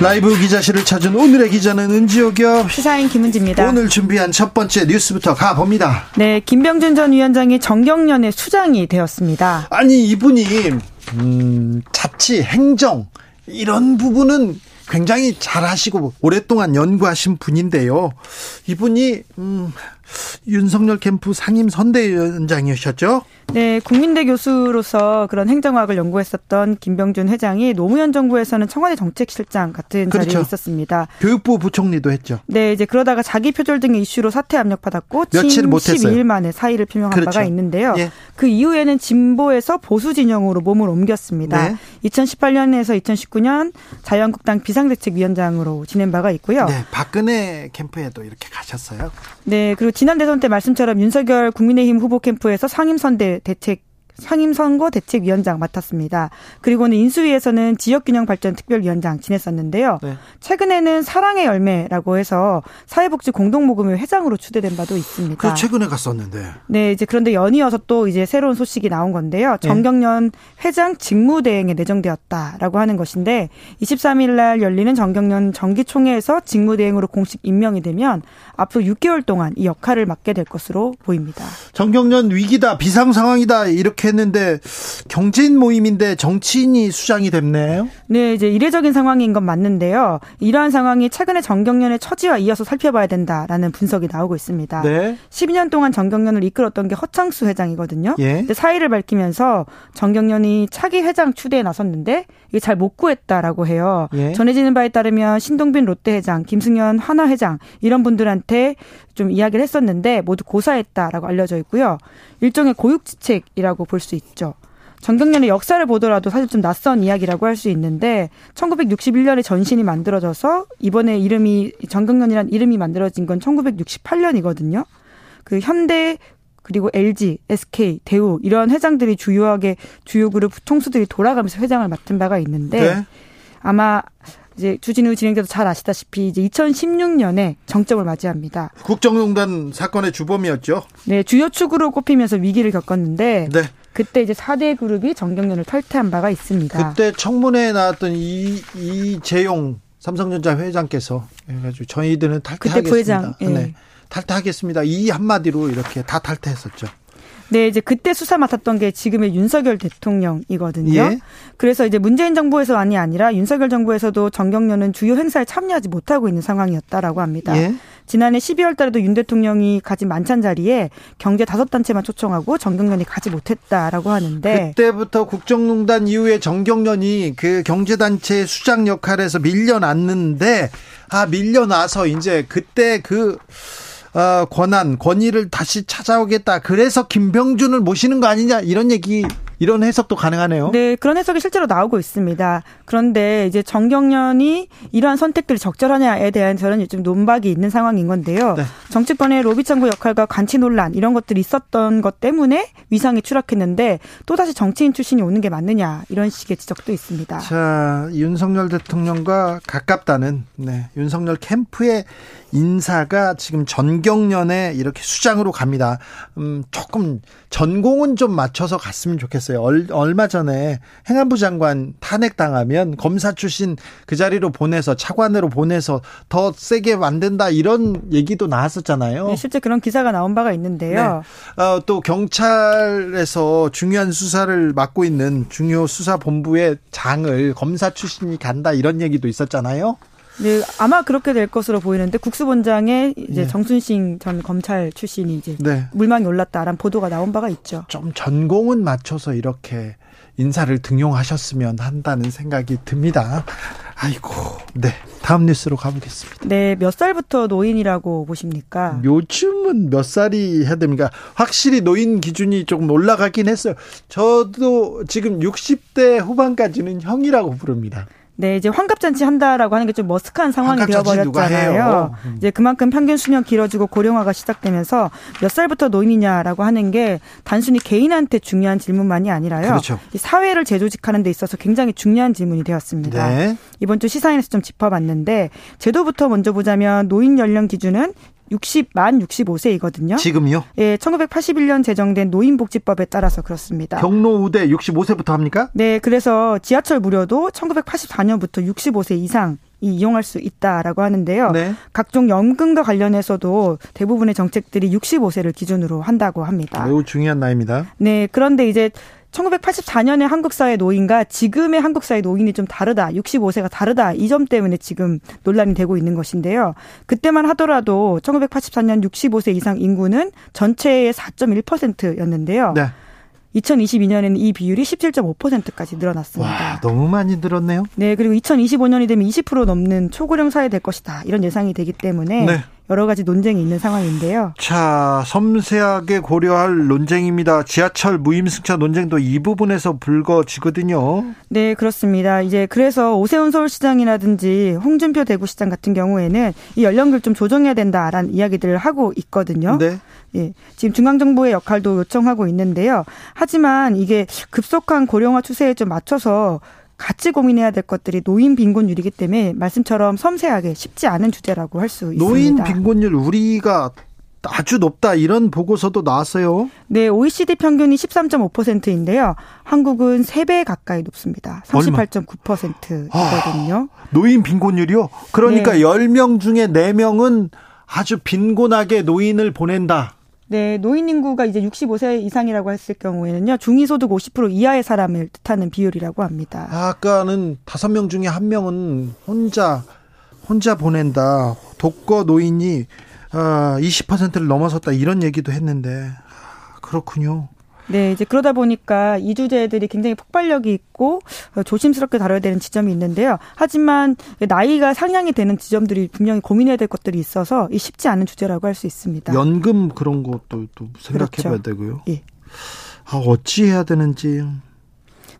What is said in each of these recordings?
라이브 기자실을 찾은 오늘의 기자는 은지옥이요. 시사인 김은지입니다. 오늘 준비한 첫 번째 뉴스부터 가봅니다. 네, 김병준 전 위원장이 정경련의 수장이 되었습니다. 아니 이분이 음, 자치 행정 이런 부분은 굉장히 잘하시고 오랫동안 연구하신 분인데요. 이분이 음, 윤석열 캠프 상임 선대위원장이셨죠? 네, 국민대 교수로서 그런 행정학을 연구했었던 김병준 회장이 노무현 정부에서는 청와대 정책실장 같은 그렇죠. 자리에 있었습니다. 교육부 부총리도 했죠. 네, 이제 그러다가 자기 표절 등의 이슈로 사퇴 압력받았고 며칠 못했어요. 12일 만에 사의를 표명한 그렇죠. 바가 있는데요. 예. 그 이후에는 진보에서 보수 진영으로 몸을 옮겼습니다. 네. 2018년에서 2019년 자유한국당 비상대책위원장으로 지낸 바가 있고요. 네, 박근혜 캠프에도 이렇게 가셨어요. 네, 그리고 지난 대선 때 말씀처럼 윤석열 국민의힘 후보 캠프에서 상임선대 대책 상임선거 대책위원장 맡았습니다. 그리고는 인수위에서는 지역균형발전특별위원장 지냈었는데요. 네. 최근에는 사랑의 열매라고 해서 사회복지 공동모금회 회장으로 추대된 바도 있습니다. 그 최근에 갔었는데. 네, 이제 그런데 연이어서 또 이제 새로운 소식이 나온 건데요. 네. 정경련 회장 직무대행에 내정되었다라고 하는 것인데 23일 날 열리는 정경련 정기총회에서 직무대행으로 공식 임명이 되면 앞으로 6개월 동안 이 역할을 맡게 될 것으로 보입니다. 정경련 위기다, 비상 상황이다 이렇게 했는데 경제인 모임인데 정치인이 수장이 됐네요. 네, 이제 이례적인 상황인 건 맞는데요. 이러한 상황이 최근에 정경련의 처지와 이어서 살펴봐야 된다라는 분석이 나오고 있습니다. 네. 12년 동안 정경련을 이끌었던 게 허창수 회장이거든요. 예. 근데 사의를 밝히면서 정경련이 차기 회장 추대에 나섰는데 이게 잘 못 구했다라고 해요. 예. 전해지는 바에 따르면 신동빈 롯데 회장, 김승현 하나 회장 이런 분들한테 좀 이야기를 했었는데 모두 고사했다라고 알려져 있고요. 일종의 고육지책이라고 볼 수 있죠. 정경련의 역사를 보더라도 사실 좀 낯선 이야기라고 할 수 있는데 1961년에 전신이 만들어져서 이번에 이름이 정경련이란 이름이 만들어진 건 1968년이거든요. 그 현대 그리고 LG, SK, 대우 이런 회장들이 주요하게 주요 그룹 총수들이 돌아가면서 회장을 맡은 바가 있는데 네. 아마 이제 주진우 진행자도 잘 아시다시피 이제 2016년에 정점을 맞이합니다. 국정농단 사건의 주범이었죠. 네, 주요 축으로 꼽히면서 위기를 겪었는데 네. 그때 이제 4대 그룹이 정경련을 탈퇴한 바가 있습니다. 그때 청문회에 나왔던 이 이재용 삼성전자 회장께서 해가지고 저희들은 탈퇴하겠습니다. 그때 부회장. 예. 네. 탈퇴하겠습니다. 이 한마디로 이렇게 다 탈퇴했었죠. 네, 이제 그때 수사 맡았던 게 지금의 윤석열 대통령이거든요. 예. 그래서 이제 문재인 정부에서만이 아니라 윤석열 정부에서도 정경련은 주요 행사에 참여하지 못하고 있는 상황이었다라고 합니다. 예. 지난해 12월 달에도 윤 대통령이 가진 만찬 자리에 경제 다섯 단체만 초청하고 정경련이 가지 못했다라고 하는데 그때부터 국정농단 이후에 정경련이 그 경제 단체 수장 역할에서 밀려났는데 아 밀려나서 이제 그때 그 어, 권한, 권위를 다시 찾아오겠다. 그래서 김병준을 모시는 거 아니냐 이런 얘기 이런 해석도 가능하네요. 네, 그런 해석이 실제로 나오고 있습니다. 그런데 이제 정경련이 이러한 선택들이 적절하냐에 대한 저는 요즘 논박이 있는 상황인 건데요. 네. 정치권의 로비 창구 역할과 간치 논란 이런 것들이 있었던 것 때문에 위상이 추락했는데 또다시 정치인 출신이 오는 게 맞느냐 이런 식의 지적도 있습니다. 자, 윤석열 대통령과 가깝다는 네, 윤석열 캠프의 인사가 지금 전경련에 이렇게 수장으로 갑니다. 음, 조금 전공은 좀 맞춰서 갔으면 좋겠어요. 얼, 얼마 전에 행안부 장관 탄핵당하면 검사 출신 그 자리로 보내서 차관으로 보내서 더 세게 만든다 이런 얘기도 나왔었잖아요. 네, 실제 그런 기사가 나온 바가 있는데요. 네. 어, 또 경찰에서 중요한 수사를 맡고 있는 중요 수사본부의 장을 검사 출신이 간다 이런 얘기도 있었잖아요. 네, 아마 그렇게 될 것으로 보이는데 국수본장의 이제 네. 정순신 전 검찰 출신이 이제 네. 물망이 올랐다라는 보도가 나온 바가 있죠. 좀 전공은 맞춰서 이렇게 인사를 등용하셨으면 한다는 생각이 듭니다. 아이고, 네. 다음 뉴스로 가보겠습니다. 네, 몇 살부터 노인이라고 보십니까? 요즘은 몇 살이 해야 됩니까? 확실히 노인 기준이 조금 올라가긴 했어요. 저도 지금 60대 후반까지는 형이라고 부릅니다. 네, 이제 환갑잔치 한다라고 하는 게 좀 머쓱한 상황이 되어버렸잖아요. 음. 이제 그만큼 평균 수명 길어지고 고령화가 시작되면서 몇 살부터 노인이냐라고 하는 게 단순히 개인한테 중요한 질문만이 아니라요. 그렇죠. 사회를 재조직하는 데 있어서 굉장히 중요한 질문이 되었습니다. 네. 이번 주 시사인에서 좀 짚어봤는데 제도부터 먼저 보자면 노인 연령 기준은 60, 만 65세이거든요. 지금요? 예, 1981년 제정된 노인복지법에 따라서 그렇습니다. 경로 우대 65세부터 합니까? 네, 그래서 지하철 무료도 1984년부터 65세 이상 이용할 수 있다라고 하는데요. 네. 각종 연금과 관련해서도 대부분의 정책들이 65세를 기준으로 한다고 합니다. 매우 중요한 나이입니다. 네, 그런데 이제 1984년의 한국 사회 노인과 지금의 한국 사회 노인이 좀 다르다. 65세가 다르다. 이 점 때문에 지금 논란이 되고 있는 것인데요. 그때만 하더라도 1984년 65세 이상 인구는 전체의 4.1%였는데요. 네. 2022년에는 이 비율이 17.5%까지 늘어났습니다. 와, 너무 많이 늘었네요. 네, 그리고 2025년이 되면 20% 넘는 초고령 사회 될 것이다. 이런 예상이 되기 때문에 네. 여러 가지 논쟁이 있는 상황인데요. 자, 섬세하게 고려할 논쟁입니다. 지하철 무임승차 논쟁도 이 부분에서 불거지거든요. 네, 그렇습니다. 이제 그래서 오세훈 서울시장이라든지 홍준표 대구시장 같은 경우에는 이 연령을 좀 조정해야 된다라는 이야기들을 하고 있거든요. 네. 예, 지금 중앙정부의 역할도 요청하고 있는데요. 하지만 이게 급속한 고령화 추세에 좀 맞춰서 같이 고민해야 될 것들이 노인 빈곤율이기 때문에 말씀처럼 섬세하게 쉽지 않은 주제라고 할 수 있습니다. 노인 빈곤율 우리가 아주 높다 이런 보고서도 나왔어요. 네, OECD 평균이 13.5%인데요. 한국은 3배 가까이 높습니다. 38.9%거든요. 아, 노인 빈곤율이요? 그러니까 네. 10명 중에 4명은 아주 빈곤하게 노인을 보낸다. 네, 노인 인구가 이제 65세 이상이라고 했을 경우에는요, 중위소득 50% 이하의 사람을 뜻하는 비율이라고 합니다. 아까는 다섯 명 중에 한 명은 혼자 혼자 보낸다. 독거 노인이 20%를 어, 넘어섰다 이런 얘기도 했는데 아, 그렇군요. 네, 이제 그러다 보니까 이 주제들이 굉장히 폭발력이 있고 어, 조심스럽게 다뤄야 되는 지점이 있는데요. 하지만 나이가 상향이 되는 지점들이 분명히 고민해야 될 것들이 있어서 쉽지 않은 주제라고 할 수 있습니다. 연금 그런 것도 또 생각해 봐야 그렇죠. 되고요. 예. 아, 어찌 해야 되는지.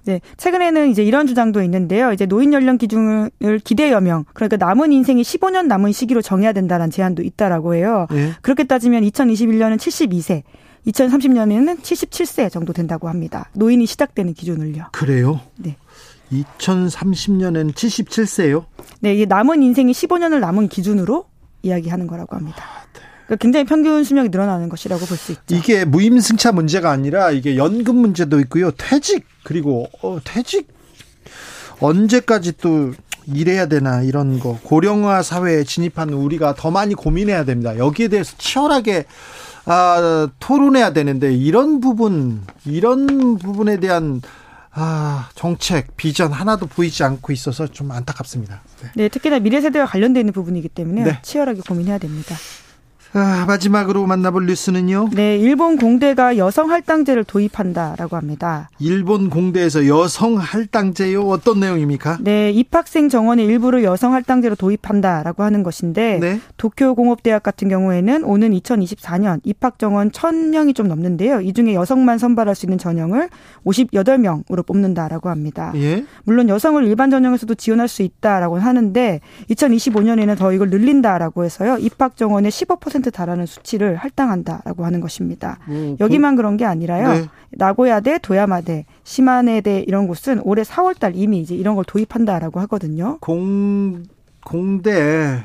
네, 최근에는 이제 이런 주장도 있는데요. 이제 노인 연령 기준을 기대 여명, 그러니까 남은 인생이 15년 남은 시기로 정해야 된다는 제안도 있다라고 해요. 예. 그렇게 따지면 2021년은 72세, 2030년에는 77세 정도 된다고 합니다. 노인이 시작되는 기준을요. 그래요? 네. 2030년에는 77세요? 네, 이게 남은 인생이 15년을 남은 기준으로 이야기하는 거라고 합니다. 아, 네. 그러니까 굉장히 평균 수명이 늘어나는 것이라고 볼 수 있죠. 이게 무임승차 문제가 아니라 이게 연금 문제도 있고요. 퇴직 그리고 어, 퇴직 언제까지 또 일해야 되나 이런 거 고령화 사회에 진입하는 우리가 더 많이 고민해야 됩니다. 여기에 대해서 치열하게 아, 토론해야 되는데 이런 부분 이런 부분에 대한 아, 정책, 비전 하나도 보이지 않고 있어서 좀 안타깝습니다. 네, 네 특히나 미래 세대와 관련되어 있는 부분이기 때문에 네. 치열하게 고민해야 됩니다. 아, 마지막으로 만나볼 뉴스는요. 네, 일본 공대가 여성 할당제를 도입한다라고 합니다. 일본 공대에서 여성 할당제요? 어떤 내용입니까? 네, 입학생 정원의 일부를 여성 할당제로 도입한다라고 하는 것인데 네. 도쿄 공업대학 같은 경우에는 오는 2024년 입학 정원 1000명이 좀 넘는데요. 이 중에 여성만 선발할 수 있는 전형을 58명으로 뽑는다라고 합니다. 예? 물론 여성을 일반 전형에서도 지원할 수 있다라고 하는데 2025년에는 더 이걸 늘린다라고 해서요. 입학 정원의 15% 10% 달하는 수치를 할당한다라고 하는 것입니다. 음, 여기만 그런 게 아니라요. 네. 나고야대, 도야마대, 시마네대 이런 곳은 올해 4월 달 이미 이제 이런 걸 도입한다라고 하거든요. 공 공대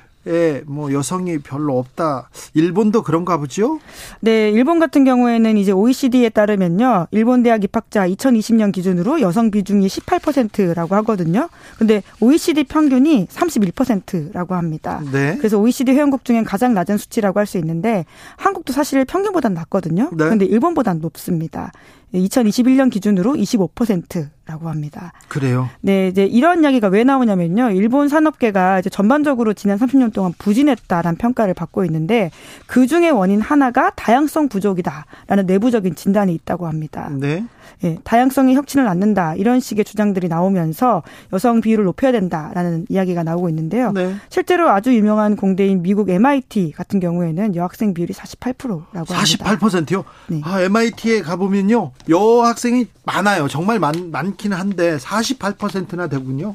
뭐 여성이 별로 없다. 일본도 그런가 보죠? 네, 일본 같은 경우에는 이제 OECD에 따르면요. 일본 대학 입학자 2020년 기준으로 여성 비중이 18%라고 하거든요. 근데 OECD 평균이 31%라고 합니다. 네. 그래서 OECD 회원국 중엔 가장 낮은 수치라고 할 수 있는데 한국도 사실 평균보다는 낮거든요. 네. 근데 일본보다는 높습니다. 2021년 기준으로 25% 라고 합니다. 그래요? 네, 이제 이런 이야기가 왜 나오냐면요. 일본 산업계가 이제 전반적으로 지난 30년 동안 부진했다라는 평가를 받고 있는데 그 중에 원인 하나가 다양성 부족이다라는 내부적인 진단이 있다고 합니다. 네. 예, 다양성이 혁신을 낳는다 이런 식의 주장들이 나오면서 여성 비율을 높여야 된다라는 이야기가 나오고 있는데요. 네. 실제로 아주 유명한 공대인 미국 MIT 같은 경우에는 여학생 비율이 48%라고 합니다. 48%요? 네. 아, MIT에 가보면요 여학생이 많아요. 정말 많, 많기는 한데 48%나 되군요.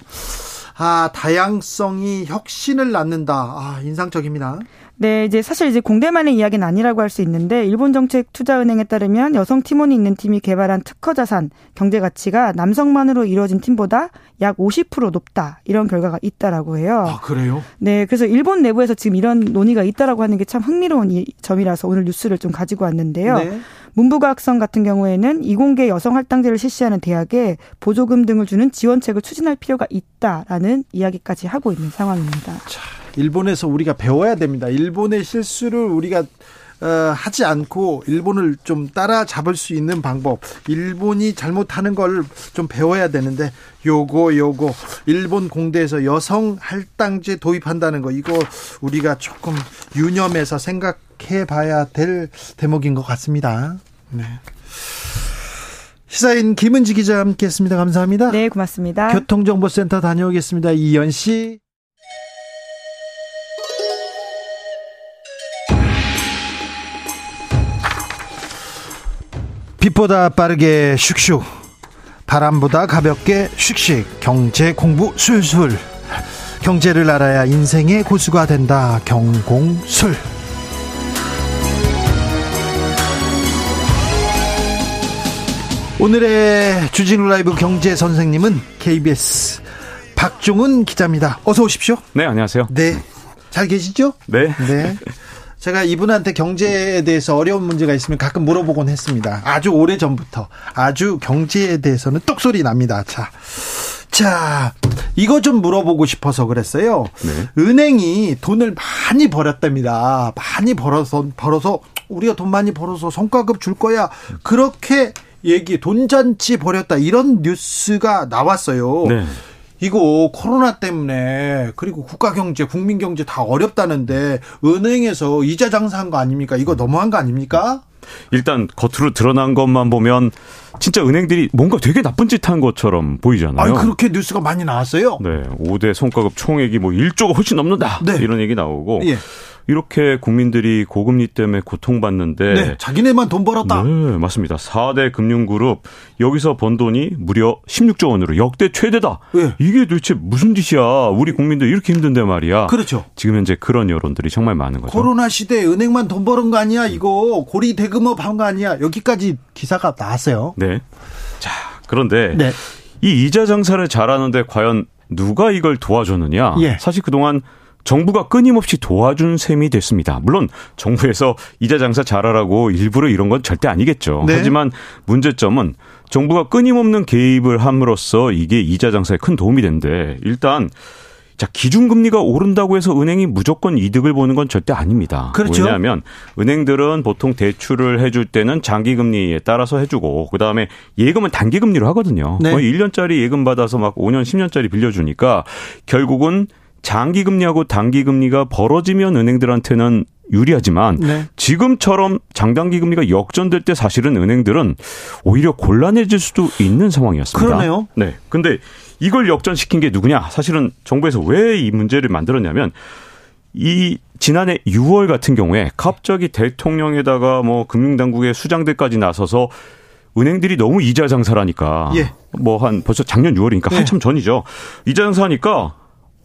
아, 다양성이 혁신을 낳는다. 아, 인상적입니다. 네, 이제 사실 이제 공대만의 이야기는 아니라고 할 수 있는데 일본 정책 투자은행에 따르면 여성 팀원이 있는 팀이 개발한 특허 자산 경제 가치가 남성만으로 이루어진 팀보다 약 50% 높다 이런 결과가 있다라고 해요. 아 그래요? 네, 그래서 일본 내부에서 지금 이런 논의가 있다라고 하는 게 참 흥미로운 점이라서 오늘 뉴스를 좀 가지고 왔는데요. 네. 문부과학성 같은 경우에는 이공계 여성 할당제를 실시하는 대학에 보조금 등을 주는 지원책을 추진할 필요가 있다라는 이야기까지 하고 있는 상황입니다. 자, 일본에서 우리가 배워야 됩니다. 일본의 실수를 우리가 어, 하지 않고 일본을 좀 따라잡을 수 있는 방법. 일본이 잘못하는 걸 좀 배워야 되는데 요거 요거 일본 공대에서 여성 할당제 도입한다는 거 이거 우리가 조금 유념해서 생각해 봐야 될 대목인 것 같습니다. 네. 시사인 김은지 기자 함께했습니다. 감사합니다. 네, 고맙습니다. 교통정보센터 다녀오겠습니다. 이연 씨. 빛보다 빠르게 슉슉 바람보다 가볍게 슉슉 경제 공부 술술 경제를 알아야 인생의 고수가 된다 경공술 오늘의 주진우 라이브 경제 선생님은 KBS 박종훈 기자입니다. 어서 오십시오. 네, 안녕하세요. 네. 잘 계시죠? 네. 네. 제가 이분한테 경제에 대해서 어려운 문제가 있으면 가끔 물어보곤 했습니다. 아주 오래 전부터. 아주 경제에 대해서는 똑소리 납니다. 자. 자, 이거 좀 물어보고 싶어서 그랬어요. 네. 은행이 돈을 많이 벌었답니다. 많이 벌어서, 벌어서, 우리가 돈 많이 벌어서 성과급 줄 거야. 그렇게 얘기, 돈잔치 벌였다. 이런 뉴스가 나왔어요. 네. 이거 코로나 때문에 그리고 국가 경제, 국민 경제 다 어렵다는데 은행에서 이자 장사한 거 아닙니까? 이거 너무한 거 아닙니까? 일단 겉으로 드러난 것만 보면 진짜 은행들이 뭔가 되게 나쁜 짓 한 것처럼 보이잖아요. 아 그렇게 뉴스가 많이 나왔어요? 네. 5대 손가급 총액이 뭐 1조가 훨씬 넘는다. 네. 이런 얘기 나오고. 예. 이렇게 국민들이 고금리 때문에 고통받는데 네, 자기네만 돈 벌었다. 네, 맞습니다. 4대 금융그룹 여기서 번 돈이 무려 16조 원으로 역대 최대다. 네. 이게 도대체 무슨 짓이야? 우리 국민들 이렇게 힘든데 말이야. 그렇죠. 지금 현재 그런 여론들이 정말 많은 거죠. 코로나 시대에 은행만 돈 버는 거 아니야? 이거 고리 대금업 한 거 아니야? 여기까지 기사가 나왔어요. 네. 자, 그런데 네. 이 이자 장사를 잘하는데 과연 누가 이걸 도와줬느냐? 예. 사실 그동안 정부가 끊임없이 도와준 셈이 됐습니다. 물론 정부에서 이자 장사 잘하라고 일부러 이런 건 절대 아니겠죠. 네. 하지만 문제점은 정부가 끊임없는 개입을 함으로써 이게 이자 장사에 큰 도움이 된대. 일단 자, 기준금리가 오른다고 해서 은행이 무조건 이득을 보는 건 절대 아닙니다. 그렇죠. 왜냐하면 은행들은 보통 대출을 해줄 때는 장기금리에 따라서 해주고, 그 다음에 예금은 단기금리로 하거든요. 네. 거의 1년짜리 예금 받아서 막 5년, 10년짜리 빌려주니까 결국은 장기 금리하고 단기 금리가 벌어지면 은행들한테는 유리하지만 네. 지금처럼 장단기 금리가 역전될 때 사실은 은행들은 오히려 곤란해질 수도 있는 상황이었습니다. 그러네요. 네. 근데 이걸 역전시킨 게 누구냐? 사실은 정부에서 왜 이 문제를 만들었냐면 이 지난해 6월 같은 경우에 갑자기 대통령에다가 뭐 금융당국의 수장들까지 나서서 은행들이 너무 이자 장사라니까 예. 뭐한 벌써 작년 6월이니까 네. 한참 전이죠. 이자 장사하니까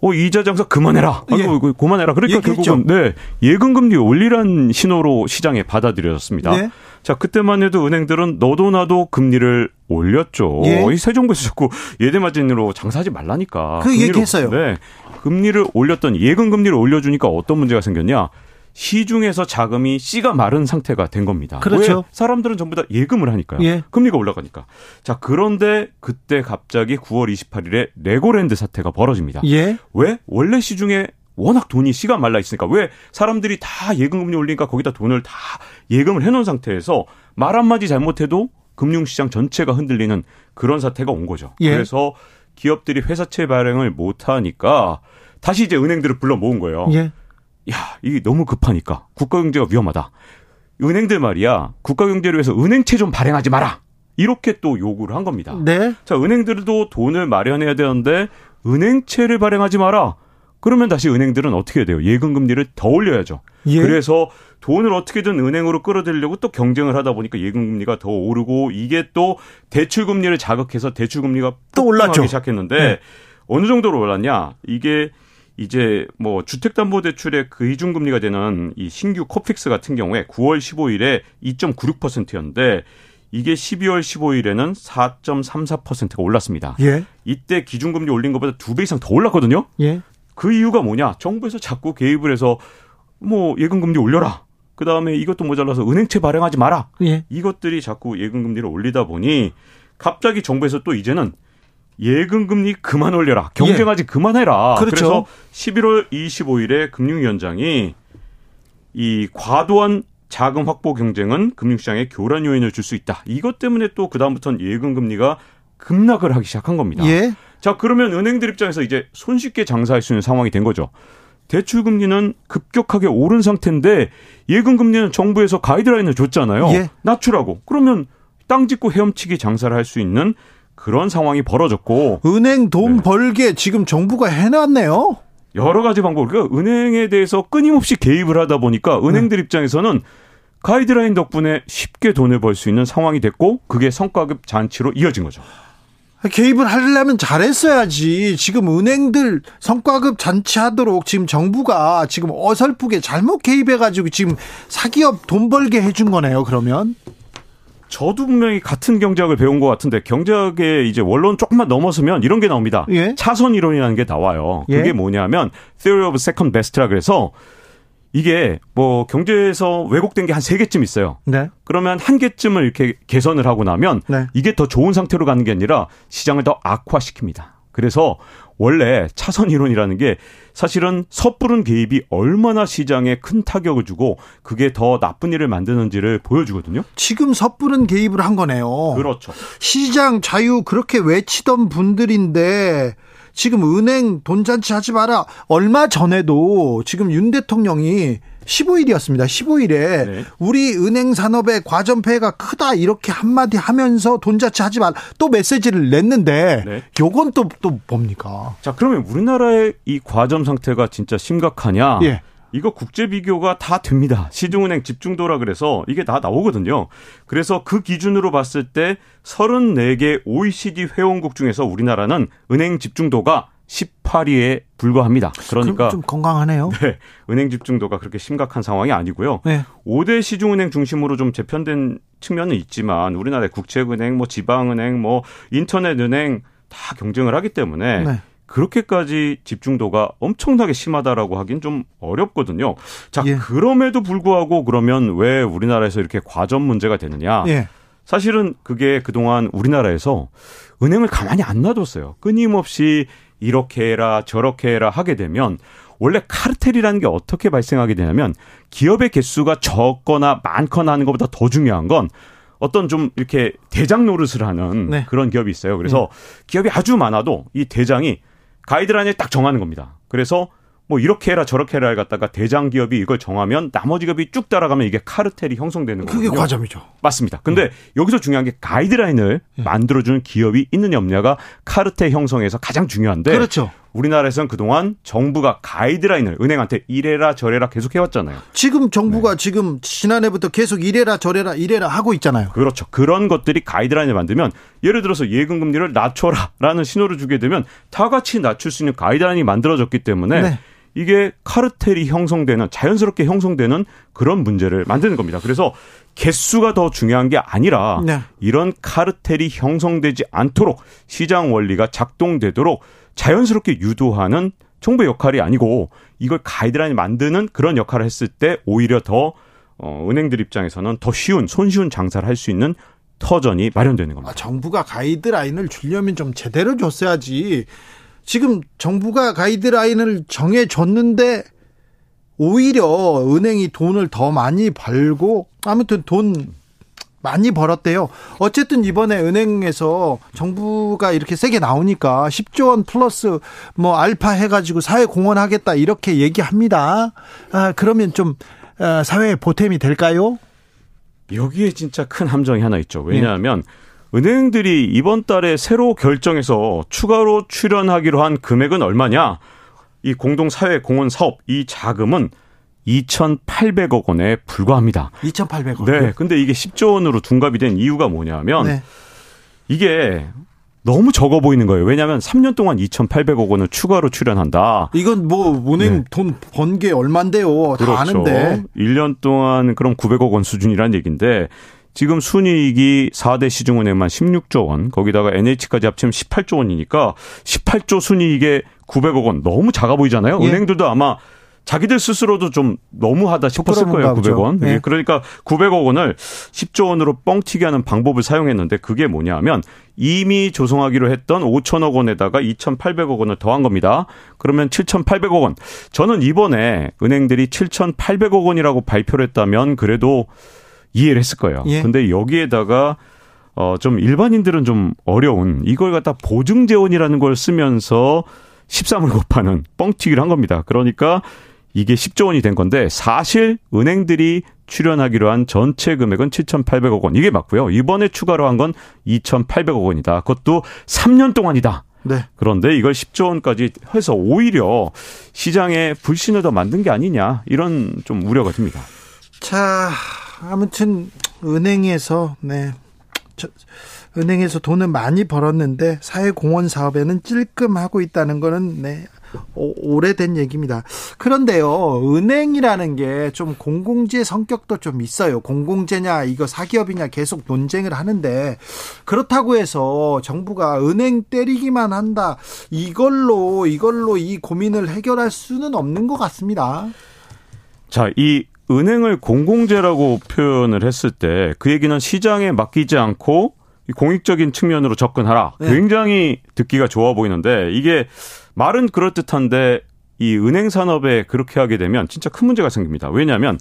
어, 이자 장사 그만해라. 아이고, 예. 그 그만해라. 그러니까 결국은, 네, 예금 금리 올리란 신호로 시장에 받아들여졌습니다. 네. 자, 그때만 해도 은행들은 너도 나도 금리를 올렸죠. 예. 이새 정부에서 자꾸 예대마진으로 장사하지 말라니까. 그 얘기했어요. 네. 금리를 올렸던 예금 금리를 올려주니까 어떤 문제가 생겼냐? 시중에서 자금이 씨가 마른 상태가 된 겁니다. 그렇죠. 왜? 사람들은 전부 다 예금을 하니까요. 예. 금리가 올라가니까. 자, 그런데 그때 갑자기 9월 28일에 레고랜드 사태가 벌어집니다. 예. 왜? 원래 시중에 워낙 돈이 씨가 말라 있으니까 왜 사람들이 다 예금 금리 올리니까 거기다 돈을 다 예금을 해놓은 상태에서 말 한마디 잘못해도 금융시장 전체가 흔들리는 그런 사태가 온 거죠. 예. 그래서 기업들이 회사채 발행을 못하니까 다시 이제 은행들을 불러 모은 거예요. 예. 야, 이게 너무 급하니까 국가 경제가 위험하다. 은행들 말이야 국가 경제를 위해서 은행채 좀 발행하지 마라. 이렇게 또 요구를 한 겁니다. 네. 자, 은행들도 돈을 마련해야 되는데 은행채를 발행하지 마라. 그러면 다시 은행들은 어떻게 해야 돼요? 예금 금리를 더 올려야죠. 예. 그래서 돈을 어떻게든 은행으로 끌어들이려고 또 경쟁을 하다 보니까 예금 금리가 더 오르고 이게 또 대출 금리를 자극해서 대출 금리가 또 올랐죠. 시작했는데 네. 어느 정도로 올랐냐? 이게 이제 뭐 주택담보대출의 그 기준금리가 되는 이 신규 코픽스 같은 경우에 9월 15일에 2.96%였는데 이게 12월 15일에는 4.34%가 올랐습니다. 예. 이때 기준금리 올린 것보다 두 배 이상 더 올랐거든요. 예. 그 이유가 뭐냐? 정부에서 자꾸 개입을 해서 뭐 예금금리 올려라. 그 다음에 이것도 모자라서 은행채 발행하지 마라. 예. 이것들이 자꾸 예금금리를 올리다 보니 갑자기 정부에서 또 이제는 예금 금리 그만 올려라. 경쟁하지 예. 그만해라. 그렇죠. 그래서 11월 25일에 금융위원장이 이 과도한 자금 확보 경쟁은 금융시장에 교란 요인을 줄 수 있다. 이것 때문에 또 그다음부터는 예금 금리가 급락을 하기 시작한 겁니다. 예. 자, 그러면 은행들 입장에서 이제 손쉽게 장사할 수 있는 상황이 된 거죠. 대출 금리는 급격하게 오른 상태인데 예금 금리는 정부에서 가이드라인을 줬잖아요. 예. 낮추라고. 그러면 땅 짓고 헤엄치기 장사를 할 수 있는 그런 상황이 벌어졌고 은행 돈 네. 벌게 지금 정부가 해놨네요. 여러 가지 방법. 그러니까 은행에 대해서 끊임없이 개입을 하다 보니까 은행들 네. 입장에서는 가이드라인 덕분에 쉽게 돈을 벌 수 있는 상황이 됐고 그게 성과급 잔치로 이어진 거죠. 개입을 하려면 잘했어야지. 지금 은행들 성과급 잔치하도록 지금 정부가 지금 어설프게 잘못 개입해가지고 지금 사기업 돈 벌게 해준 거네요. 그러면 저도 분명히 같은 경제학을 배운 것 같은데 경제학의 이제 원론 조금만 넘어서면 이런 게 나옵니다. 예? 차선 이론이라는 게 나와요. 그게 예? 뭐냐면 theory of second best라 그래서 이게 뭐 경제에서 왜곡된 게 한 세 개쯤 있어요. 네. 그러면 한 개쯤을 이렇게 개선을 하고 나면 네. 이게 더 좋은 상태로 가는 게 아니라 시장을 더 악화시킵니다. 그래서 원래 차선 이론이라는 게 사실은 섣부른 개입이 얼마나 시장에 큰 타격을 주고 그게 더 나쁜 일을 만드는지를 보여주거든요. 지금 섣부른 개입을 한 거네요. 그렇죠. 시장 자유 그렇게 외치던 분들인데 지금 은행 돈잔치 하지 마라. 얼마 전에도 지금 윤 대통령이 15일이었습니다. 15일에 네. 우리 은행 산업의 과점폐해가 크다 이렇게 한마디 하면서 돈자치 하지 말. 또 메시지를 냈는데 네. 요건 또 또 뭡니까? 자, 그러면 우리나라의 이 과점 상태가 진짜 심각하냐? 예. 이거 국제 비교가 다 됩니다. 시중은행 집중도라 그래서 이게 다 나오거든요. 그래서 그 기준으로 봤을 때 34개 OECD 회원국 중에서 우리나라는 은행 집중도가 18위에 불과합니다. 그러니까 좀 건강하네요. 네, 은행 집중도가 그렇게 심각한 상황이 아니고요. 네. 5대 시중은행 중심으로 좀 재편된 측면은 있지만 우리나라의 국책은행, 뭐 지방은행, 뭐 인터넷은행 다 경쟁을 하기 때문에 네. 그렇게까지 집중도가 엄청나게 심하다라고 하긴 좀 어렵거든요. 자, 예. 그럼에도 불구하고 그러면 왜 우리나라에서 이렇게 과점 문제가 되느냐? 예. 사실은 그게 그동안 우리나라에서 은행을 가만히 안 놔뒀어요. 끊임없이 이렇게 해라 저렇게 해라 하게 되면 원래 카르텔이라는 게 어떻게 발생하게 되냐면 기업의 개수가 적거나 많거나 하는 것보다 더 중요한 건 어떤 좀 이렇게 대장 노릇을 하는 네. 그런 기업이 있어요. 그래서 네. 기업이 아주 많아도 이 대장이 가이드라인을 딱 정하는 겁니다. 그래서 뭐 이렇게 해라 저렇게 해라 갖다가 대장 기업이 이걸 정하면 나머지 기업이 쭉 따라가면 이게 카르텔이 형성되는 거예요. 그게 과점이죠. 맞습니다. 근데 음. 여기서 중요한 게 가이드라인을 음. 만들어주는 기업이 있느냐 없느냐가 카르텔 형성에서 가장 중요한데 그렇죠. 우리나라에서는 그동안 정부가 가이드라인을 은행한테 이래라 저래라 계속 해왔잖아요. 지금 정부가 네. 지금 지난해부터 계속 이래라 저래라 이래라 하고 있잖아요. 그렇죠. 그런 것들이 가이드라인을 만들면 예를 들어서 예금 금리를 낮춰라라는 신호를 주게 되면 다 같이 낮출 수 있는 가이드라인이 만들어졌기 때문에 네. 이게 카르텔이 형성되는 자연스럽게 형성되는 그런 문제를 만드는 겁니다. 그래서 개수가 더 중요한 게 아니라 네. 이런 카르텔이 형성되지 않도록 시장 원리가 작동되도록 자연스럽게 유도하는 정부의 역할이 아니고 이걸 가이드라인 만드는 그런 역할을 했을 때 오히려 더 어, 은행들 입장에서는 더 쉬운 손쉬운 장사를 할 수 있는 터전이 마련되는 겁니다. 아, 정부가 가이드라인을 주려면 좀 제대로 줬어야지. 지금 정부가 가이드라인을 정해줬는데 오히려 은행이 돈을 더 많이 벌고 아무튼 돈 많이 벌었대요. 어쨌든 이번에 은행에서 정부가 이렇게 세게 나오니까 10조 원 플러스 뭐 알파 해가지고 사회 공헌하겠다 이렇게 얘기합니다. 아, 그러면 좀 어, 사회에 보탬이 될까요? 여기에 진짜 큰 함정이 하나 있죠. 왜냐하면 네. 은행들이 이번 달에 새로 결정해서 추가로 출연하기로 한 금액은 얼마냐? 이 공동사회 공헌 사업 이 자금은 2,800억 원에 불과합니다. 2,800억. 네. 근데 이게 10조 원으로 둔갑이 된 이유가 뭐냐면 네. 이게 너무 적어 보이는 거예요. 왜냐하면 3년 동안 2,800억 원을 추가로 출연한다. 이건 뭐 은행 네. 돈번 게 얼만데요. 다 그렇죠. 아는데. 1년 동안 그럼 900억 원 수준이라는 얘기인데 지금 순이익이 4대 시중은행만 16조 원, 거기다가 NH까지 합치면 18조 원이니까 18조 순이익에 900억 원 너무 작아 보이잖아요. 예. 은행들도 아마 자기들 스스로도 좀 너무하다 싶었을 거예요. 900원. 네. 그러니까 900억 원을 10조 원으로 뻥튀기 하는 방법을 사용했는데 그게 뭐냐면 이미 조성하기로 했던 5천억 원에다가 2,800억 원을 더한 겁니다. 그러면 7,800억 원. 저는 이번에 은행들이 7,800억 원이라고 발표를 했다면 그래도 이해를 했을 거예요. 예. 근데 여기에다가 어, 좀 일반인들은 좀 어려운 이걸 갖다 보증재원이라는 걸 쓰면서 13을 곱하는 뻥튀기를 한 겁니다. 그러니까 이게 10조 원이 된 건데 사실 은행들이 출연하기로 한 전체 금액은 7,800억 원. 이게 맞고요. 이번에 추가로 한 건 2,800억 원이다. 그것도 3년 동안이다. 네. 그런데 이걸 10조 원까지 해서 오히려 시장에 불신을 더 만든 게 아니냐 이런 좀 우려가 듭니다. 자, 아무튼 은행에서 네. 저, 은행에서 돈을 많이 벌었는데 사회공헌 사업에는 찔끔하고 있다는 거는 네, 오, 래된 얘기입니다. 그런데요, 은행이라는 게 좀 공공재 성격도 좀 있어요. 공공재냐, 이거 사기업이냐 계속 논쟁을 하는데, 그렇다고 해서 정부가 은행 때리기만 한다, 이걸로, 이걸로 이 고민을 해결할 수는 없는 것 같습니다. 자, 이 은행을 공공재라고 표현을 했을 때 그 얘기는 시장에 맡기지 않고 공익적인 측면으로 접근하라. 네. 굉장히 듣기가 좋아 보이는데 이게 말은 그럴듯한데 이 은행 산업에 그렇게 하게 되면 진짜 큰 문제가 생깁니다. 왜냐하면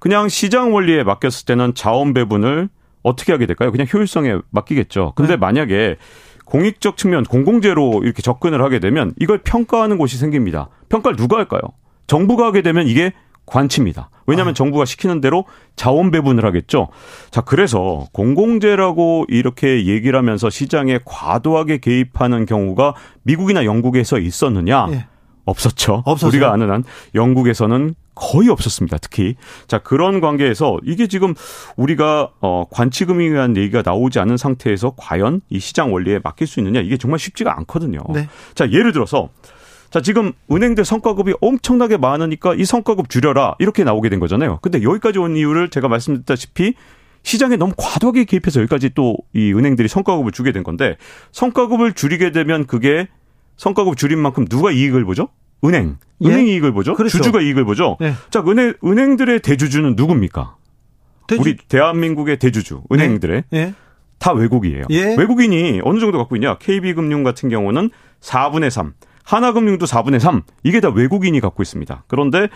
그냥 시장 원리에 맡겼을 때는 자원 배분을 어떻게 하게 될까요? 그냥 효율성에 맡기겠죠. 근데 네. 만약에 공익적 측면, 공공재로 이렇게 접근을 하게 되면 이걸 평가하는 곳이 생깁니다. 평가를 누가 할까요? 정부가 하게 되면 이게 관치입니다. 왜냐하면 아. 정부가 시키는 대로 자원 배분을 하겠죠. 자, 그래서 공공재라고 이렇게 얘기를 하면서 시장에 과도하게 개입하는 경우가 미국이나 영국에서 있었느냐? 예. 없었죠. 없었어요? 우리가 아는 한 영국에서는 거의 없었습니다. 특히 자 그런 관계에서 이게 지금 우리가 어 관치금에 대한 얘기가 나오지 않은 상태에서 과연 이 시장 원리에 맡길 수 있느냐 이게 정말 쉽지가 않거든요. 네. 자 예를 들어서 자, 지금 은행들 성과급이 엄청나게 많으니까 이 성과급 줄여라. 이렇게 나오게 된 거잖아요. 근데 여기까지 온 이유를 제가 말씀드렸다시피 시장에 너무 과도하게 개입해서 여기까지 또 이 은행들이 성과급을 주게 된 건데 성과급을 줄이게 되면 그게 성과급 줄인 만큼 누가 이익을 보죠? 은행. 예? 은행 예? 이익을 보죠? 그렇죠. 주주가 이익을 보죠? 네. 자, 은행, 은행들의 대주주는 누굽니까? 대주... 우리 대한민국의 대주주, 은행들의. 네. 네. 다 외국이에요. 예? 외국인이 어느 정도 갖고 있냐? KB금융 같은 경우는 4분의 3. 하나금융도 4분의 3. 이게 다 외국인이 갖고 있습니다. 그런데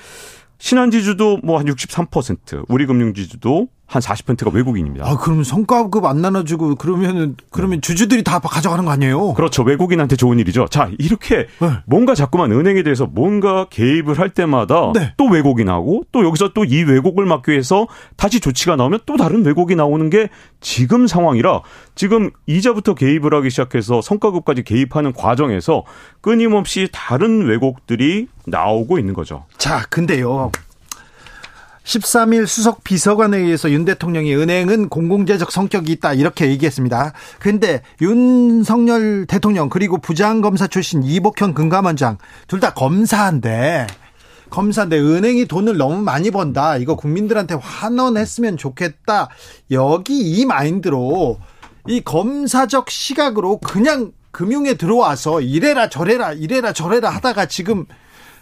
신한지주도 뭐 한 63%, 우리금융지주도 한 40%가 외국인입니다. 아, 그러면 성과급 안 나눠주고 그러면은 그러면 네. 주주들이 다 가져가는 거 아니에요? 그렇죠. 외국인한테 좋은 일이죠. 자, 이렇게 네. 뭔가 자꾸만 은행에 대해서 뭔가 개입을 할 때마다 네. 또 외국인하고 또 여기서 또 이 왜곡을 막기 위해서 다시 조치가 나오면 또 다른 왜곡이 나오는 게 지금 상황이라 지금 이자부터 개입을 하기 시작해서 성과급까지 개입하는 과정에서 끊임없이 다른 왜곡들이 나오고 있는 거죠. 자, 근데요. 13일 수석 비서관에 의해서 윤 대통령이 은행은 공공재적 성격이 있다 이렇게 얘기했습니다. 근데 윤석열 대통령 그리고 부장검사 출신 이복현 금감원장 둘 다 검사인데 검사인데 은행이 돈을 너무 많이 번다. 이거 국민들한테 환원했으면 좋겠다. 여기 이 마인드로 이 검사적 시각으로 그냥 금융에 들어와서 이래라 저래라 이래라 저래라 하다가 지금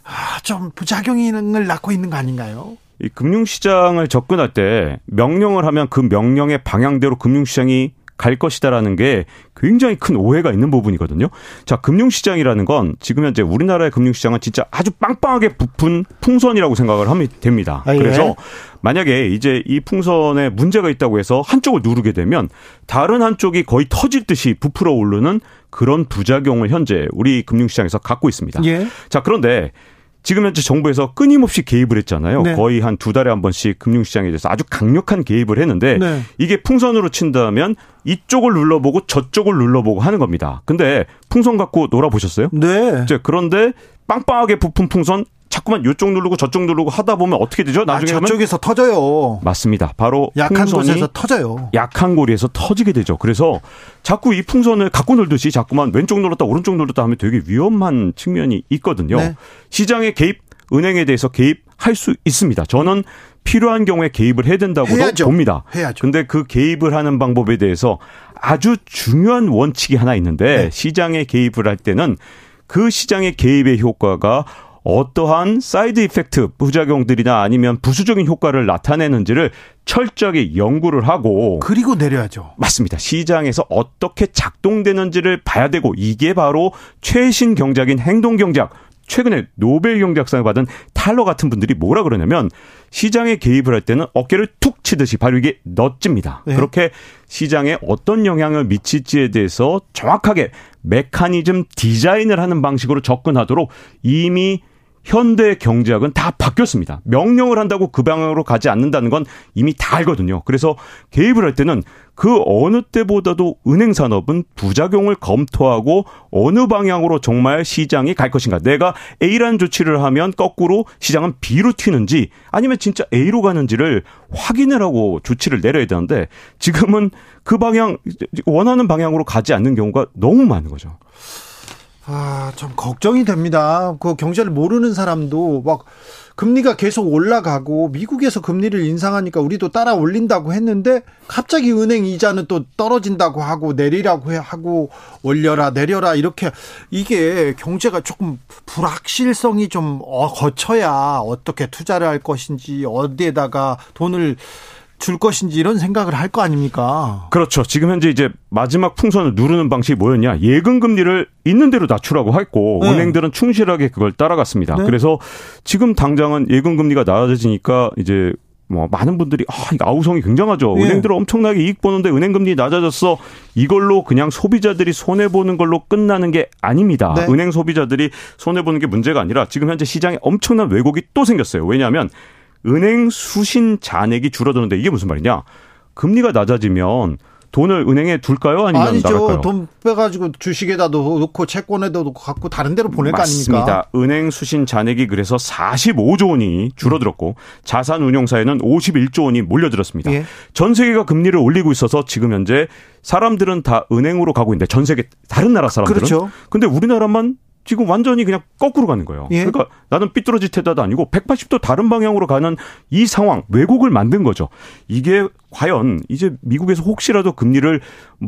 아, 좀 부작용을 낳고 있는 거 아닌가요? 이 금융시장을 접근할 때 명령을 하면 그 명령의 방향대로 금융시장이 갈 것이다라는 게 굉장히 큰 오해가 있는 부분이거든요. 자, 금융시장이라는 건 지금 현재 우리나라의 금융시장은 진짜 아주 빵빵하게 부푼 풍선이라고 생각을 하면 됩니다. 아, 예. 그래서 만약에 이제 이 풍선에 문제가 있다고 해서 한쪽을 누르게 되면 다른 한쪽이 거의 터질 듯이 부풀어 오르는 그런 부작용을 현재 우리 금융시장에서 갖고 있습니다. 예. 자, 그런데 지금 현재 정부에서 끊임없이 개입을 했잖아요. 네. 거의 한 두 달에 한 번씩 금융시장에 대해서 아주 강력한 개입을 했는데 네. 이게 풍선으로 친다면 이쪽을 눌러보고 저쪽을 눌러보고 하는 겁니다. 근데 풍선 갖고 놀아보셨어요? 네. 그런데 빵빵하게 부푼 풍선 자꾸만 이쪽 누르고 저쪽 누르고 하다 보면 어떻게 되죠? 나중에 아, 저쪽에서 터져요. 맞습니다. 바로 약한 곳에서 터져요. 약한 고리에서 터지게 되죠. 그래서 자꾸 이 풍선을 갖고 놀듯이 자꾸만 왼쪽 눌렀다 오른쪽 눌렀다 하면 되게 위험한 측면이 있거든요. 네. 시장의 개입, 은행에 대해서 개입할 수 있습니다. 저는 필요한 경우에 개입을 해야 된다고 봅니다. 해야죠. 근데 그 개입을 하는 방법에 대해서 아주 중요한 원칙이 하나 있는데 네. 시장에 개입을 할 때는 그 시장의 개입의 효과가 어떠한 side effect 부작용들이나 아니면 부수적인 효과를 나타내는지를 철저하게 연구를 하고 그리고 내려야죠. 맞습니다. 시장에서 어떻게 작동되는지를 봐야 되고 이게 바로 최신 경작인 행동 경작 최근에 노벨 경제학상을 받은 탈러 같은 분들이 뭐라 그러냐면 시장에 개입을 할 때는 어깨를 툭 치듯이 바로 이게 넛집니다. 네. 그렇게 시장에 어떤 영향을 미칠지에 대해서 정확하게 메커니즘 디자인을 하는 방식으로 접근하도록 이미 현대 경제학은 다 바뀌었습니다. 명령을 한다고 그 방향으로 가지 않는다는 건 이미 다 알거든요. 그래서 개입을 할 때는 그 어느 때보다도 은행 산업은 부작용을 검토하고 어느 방향으로 정말 시장이 갈 것인가. 내가 A라는 조치를 하면 거꾸로 시장은 B로 튀는지 아니면 진짜 A로 가는지를 확인을 하고 조치를 내려야 되는데 지금은 그 방향 원하는 방향으로 가지 않는 경우가 너무 많은 거죠. 아, 좀 걱정이 됩니다. 그 경제를 모르는 사람도 막 금리가 계속 올라가고 미국에서 금리를 인상하니까 우리도 따라 올린다고 했는데 갑자기 은행 이자는 또 떨어진다고 하고 내리라고 하고 올려라 내려라 이렇게 이게 경제가 조금 불확실성이 좀 어, 거쳐야 어떻게 투자를 할 것인지 어디에다가 돈을 줄 것인지 이런 생각을 할 거 아닙니까? 그렇죠. 지금 현재 이제 마지막 풍선을 누르는 방식이 뭐였냐? 예금 금리를 있는 대로 낮추라고 했고 네. 은행들은 충실하게 그걸 따라갔습니다. 네. 그래서 지금 당장은 예금 금리가 낮아지니까 이제 뭐 많은 분들이 아, 이 아우성이 굉장하죠. 예. 은행들 엄청나게 이익 보는데 은행 금리 낮아졌어. 이걸로 그냥 소비자들이 손해 보는 걸로 끝나는 게 아닙니다. 네. 은행 소비자들이 손해 보는 게 문제가 아니라 지금 현재 시장에 엄청난 왜곡이 또 생겼어요. 왜냐하면 은행 수신 잔액이 줄어드는데 이게 무슨 말이냐? 금리가 낮아지면 돈을 은행에 둘까요? 아니면 아니죠. 나갈까요? 돈 빼가지고 주식에다 놓고 채권에다 놓고 갖고 다른 데로 보낼 거 아닙니까? 맞습니다. 은행 수신 잔액이 그래서 45조 원이 줄어들었고 자산 운용사에는 51조 원이 몰려들었습니다. 예. 전 세계가 금리를 올리고 있어서 지금 현재 사람들은 다 은행으로 가고 있는데 전 세계 다른 나라 사람들은 그렇죠. 근데 우리나라만 지금 완전히 그냥 거꾸로 가는 거예요. 예. 그러니까 나는 삐뚤어질 테다도 아니고 180도 다른 방향으로 가는 이 상황, 왜곡을 만든 거죠. 이게 과연 이제 미국에서 혹시라도 금리를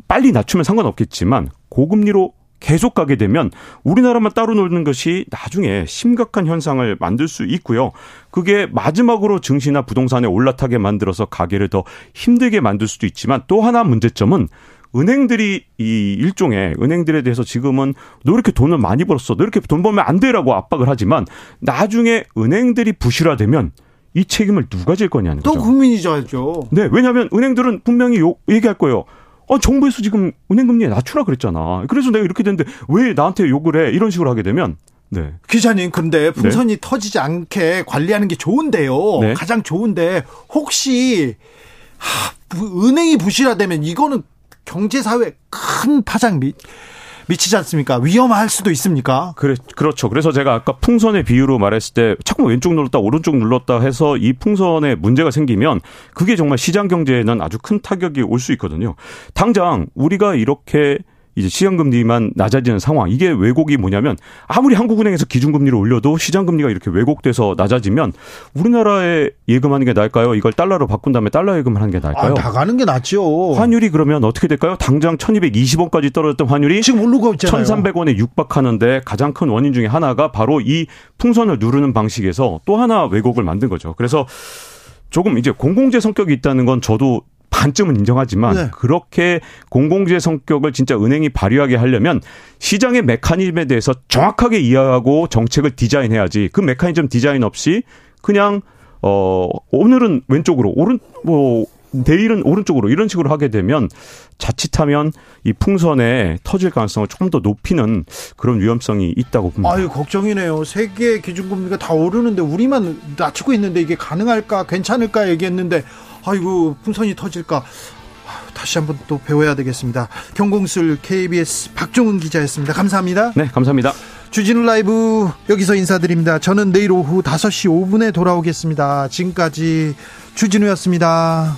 빨리 낮추면 상관없겠지만 고금리로 계속 가게 되면 우리나라만 따로 놀는 것이 나중에 심각한 현상을 만들 수 있고요. 그게 마지막으로 증시나 부동산에 올라타게 만들어서 가게를 더 힘들게 만들 수도 있지만 또 하나 문제점은 은행들이 이 일종의 은행들에 대해서 지금은 너 이렇게 돈을 많이 벌었어. 너 이렇게 돈 벌면 안 돼라고 압박을 하지만 나중에 은행들이 부실화되면 이 책임을 누가 질 거냐는 거죠. 또 국민이 져야죠. 네, 왜냐하면 은행들은 분명히 요, 얘기할 거예요. 어, 정부에서 지금 은행 금리 낮추라 그랬잖아. 그래서 내가 이렇게 됐는데 왜 나한테 욕을 해? 이런 식으로 하게 되면 네. 기자님, 근데 풍선이 네. 터지지 않게 관리하는 게 좋은데요. 네. 가장 좋은데 혹시 하, 은행이 부실화되면 이거는 경제 사회 큰 파장 미, 미치지 않습니까? 위험할 수도 있습니까? 그래, 그렇죠. 그래서 제가 아까 풍선의 비유로 말했을 때 자꾸 왼쪽 눌렀다 오른쪽 눌렀다 해서 이 풍선에 문제가 생기면 그게 정말 시장 경제에는 아주 큰 타격이 올 수 있거든요. 당장 우리가 이렇게 이제 시장금리만 낮아지는 상황. 이게 왜곡이 뭐냐면 아무리 한국은행에서 기준금리를 올려도 시장금리가 이렇게 왜곡돼서 낮아지면 우리나라에 예금하는 게 나을까요? 이걸 달러로 바꾼 다음에 달러 예금을 하는 게 나을까요? 아, 나가는 게 낫죠. 환율이 그러면 어떻게 될까요? 당장 1220원까지 떨어졌던 환율이 지금 오르고 있잖아요. 1300원에 육박하는데 가장 큰 원인 중에 하나가 바로 이 풍선을 누르는 방식에서 또 하나 왜곡을 만든 거죠. 그래서 조금 이제 공공재 성격이 있다는 건 저도 반쯤은 인정하지만 네. 그렇게 공공재 성격을 진짜 은행이 발휘하게 하려면 시장의 메커니즘에 대해서 정확하게 이해하고 정책을 디자인해야지 그 메커니즘 디자인 없이 그냥 어 오늘은 왼쪽으로 오른 뭐 내일은 오른쪽으로 이런 식으로 하게 되면 자칫하면 이 풍선에 터질 가능성을 조금 더 높이는 그런 위험성이 있다고 봅니다. 아유 걱정이네요. 세계 기준금리가 다 오르는데 우리만 낮추고 있는데 이게 가능할까 괜찮을까 얘기했는데 아이고 풍선이 터질까 다시 한번 또 배워야 되겠습니다. 경공술 KBS 박종훈 기자였습니다. 감사합니다. 네, 감사합니다. 주진우 라이브 여기서 인사드립니다. 저는 내일 오후 5시 5분에 돌아오겠습니다. 지금까지 주진우였습니다.